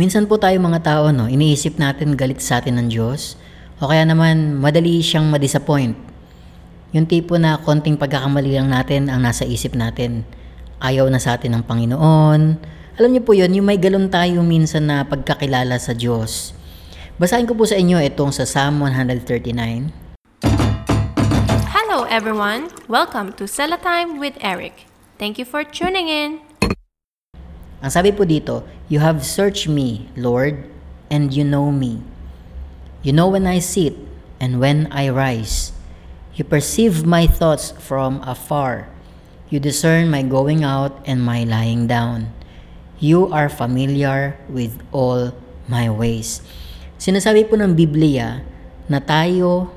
Minsan po tayo mga tao, no, iniisip natin galit sa atin ng Diyos, o kaya naman madali siyang madisappoint. Yung tipo na konting pagkakamali lang natin ang nasa isip natin. Ayaw na sa atin ng Panginoon. Alam niyo po yun, yung may galon tayo minsan na pagkakilala sa Diyos. Basahin ko po sa inyo itong sa Psalm 139. Hello, everyone. Welcome to Sella Time with Eric. Thank you for tuning in. Ang sabi po dito, You have searched me, Lord, and you know me. You know when I sit and when I rise. You perceive my thoughts from afar. You discern my going out and my lying down. You are familiar with all my ways. Sinasabi po ng Biblia na tayo,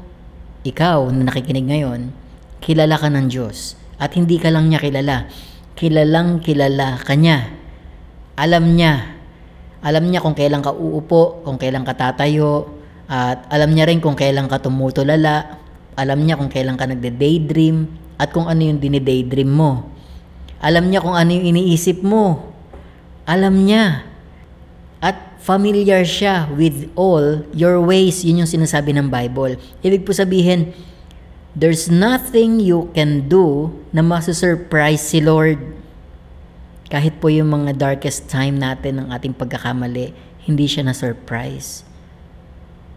ikaw na nakikinig ngayon, kilala ka ng Diyos. At hindi ka lang niya kilala, kilalang kilala ka niya. Alam niya. Alam niya kung kailan ka uupo, kung kailan ka tatayo, at alam niya rin kung kailan ka tumutulala, alam niya kung kailan ka nagde-daydream, at kung ano yung dinidaydream mo. Alam niya kung ano yung iniisip mo. Alam niya. At familiar siya with all your ways. Yun yung sinasabi ng Bible. Ibig po sabihin, there's nothing you can do na masusurprise si Lord. Kahit po yung mga darkest time natin ng ating pagkakamali, hindi siya na-surprise.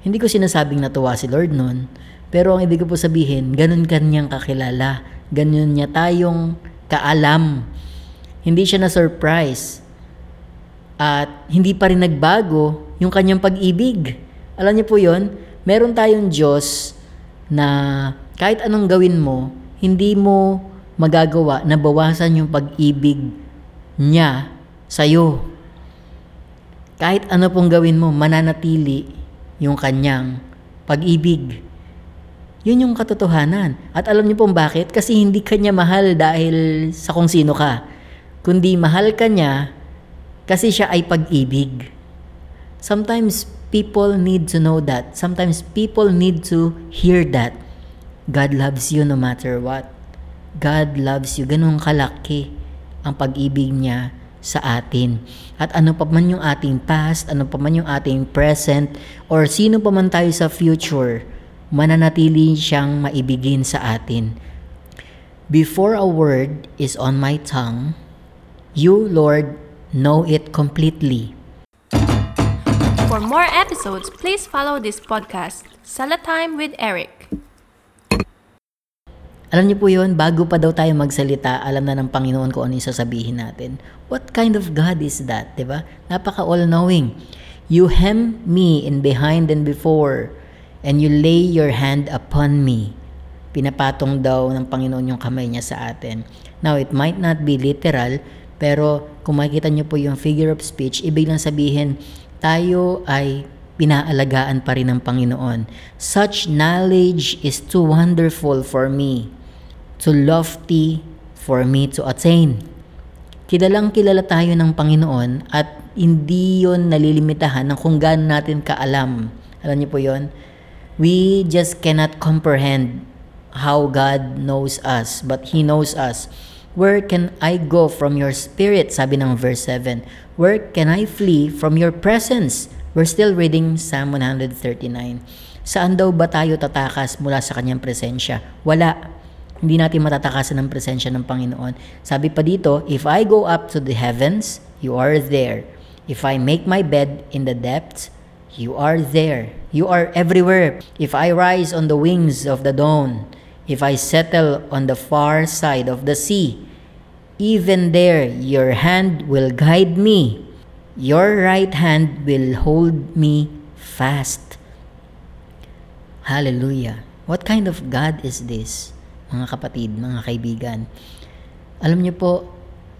Hindi ko sinasabing natuwa si Lord nun, pero ang ibig ko po sabihin, ganun kanyang kakilala. Ganun niya tayong kaalam. Hindi siya na-surprise. At hindi pa rin nagbago yung kanyang pag-ibig. Alam niyo po yon meron tayong Diyos na kahit anong gawin mo, hindi mo magagawa na bawasan yung pag-ibig niya sa'yo. Kahit ano pong gawin mo, mananatili yung kanyang pag-ibig. Yun yung katotohanan. At alam niyo pong bakit? Kasi hindi kanya mahal dahil sa kung sino ka. Kundi mahal ka niya kasi siya ay pag-ibig. Sometimes people need to know that. Sometimes people need to hear that. God loves you no matter what. God loves you. Ganun kalaki ang pag-ibig niya sa atin. At ano pa man yung ating past, ano pa man yung ating present, or sino pa man tayo sa future, mananatili siyang maibigin sa atin. Before a word is on my tongue, you, Lord, know it completely. For more episodes, please follow this podcast, Sella Time with Eric. Alam niyo po yun, bago pa daw tayo magsalita, alam na ng Panginoon kung ano yung sasabihin natin. What kind of God is that, ba? Napaka all-knowing. You hem me in behind and before, and you lay your hand upon me. Pinapatong daw ng Panginoon yung kamay niya sa atin. Now, it might not be literal, pero kung makikita niyo po yung figure of speech, ibig lang sabihin, tayo ay pinaalagaan pa rin ng Panginoon. Such knowledge is too wonderful for me, too lofty for me to attain. Kilalang kilala tayo ng Panginoon at hindi yon nalilimitahan ng kung gaano natin kaalam. Alam niyo po yon? We just cannot comprehend how God knows us, but He knows us. Where can I go from your spirit? Sabi ng verse 7. Where can I flee from your presence? We're still reading Psalm 139. Saan daw ba tayo tatakas mula sa kanyang presensya? Wala. Hindi natin matatakasan ng presensya ng Panginoon. Sabi pa dito, If I go up to the heavens, you are there. If I make my bed in the depths, you are there. You are everywhere. If I rise on the wings of the dawn, if I settle on the far side of the sea, even there your hand will guide me. Your right hand will hold me fast. Hallelujah. What kind of God is this, mga kapatid, mga kaibigan? Alam niyo po,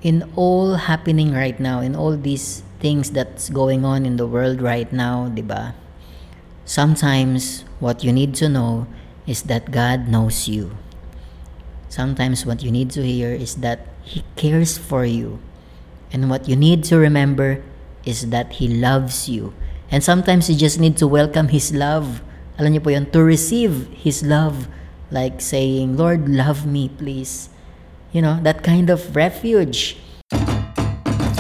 in all happening right now, in all these things that's going on in the world right now, di ba? Sometimes, what you need to know is that God knows you. Sometimes, what you need to hear is that He cares for you. And what you need to remember is that He loves you. And sometimes you just need to welcome His love. Alam niyo po yun, to receive His love. Like saying, Lord, love me, please. You know, that kind of refuge.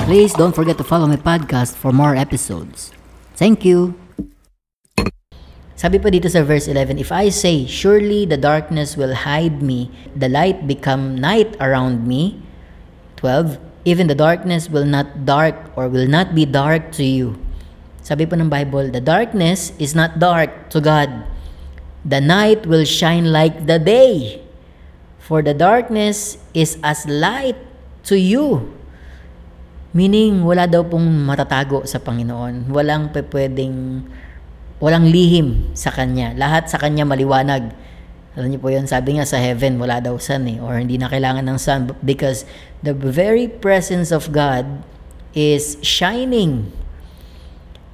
Please don't forget to follow my podcast for more episodes. Thank you. Sabi po dito sa verse 11, If I say, Surely the darkness will hide me, the light become night around me. 12, Even the darkness will not dark or will not be dark to you. Sabi po ng Bible, the darkness is not dark to God. The night will shine like the day. For the darkness is as light to you. Meaning, wala daw pong matatago sa Panginoon. Walang pwedeng, walang lihim sa Kanya. Lahat sa Kanya maliwanag. Alam niyo po yun, sabi nga sa heaven, wala daw sun eh. Or hindi na kailangan ng sun because the very presence of God is shining.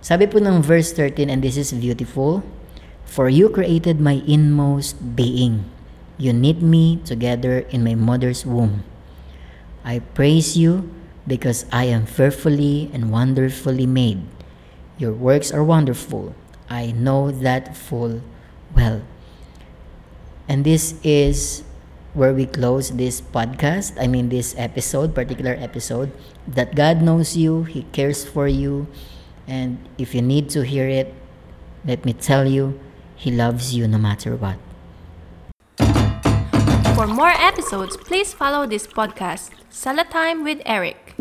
Sabi po ng verse 13, and this is beautiful, For you created my inmost being. You knit me together in my mother's womb. I praise you because I am fearfully and wonderfully made. Your works are wonderful. I know that full well. And this is where we close this podcast. I mean, this episode, particular episode, that God knows you, He cares for you. And if you need to hear it, let me tell you, He loves you no matter what. For more episodes, please follow this podcast, Salatime with Eric.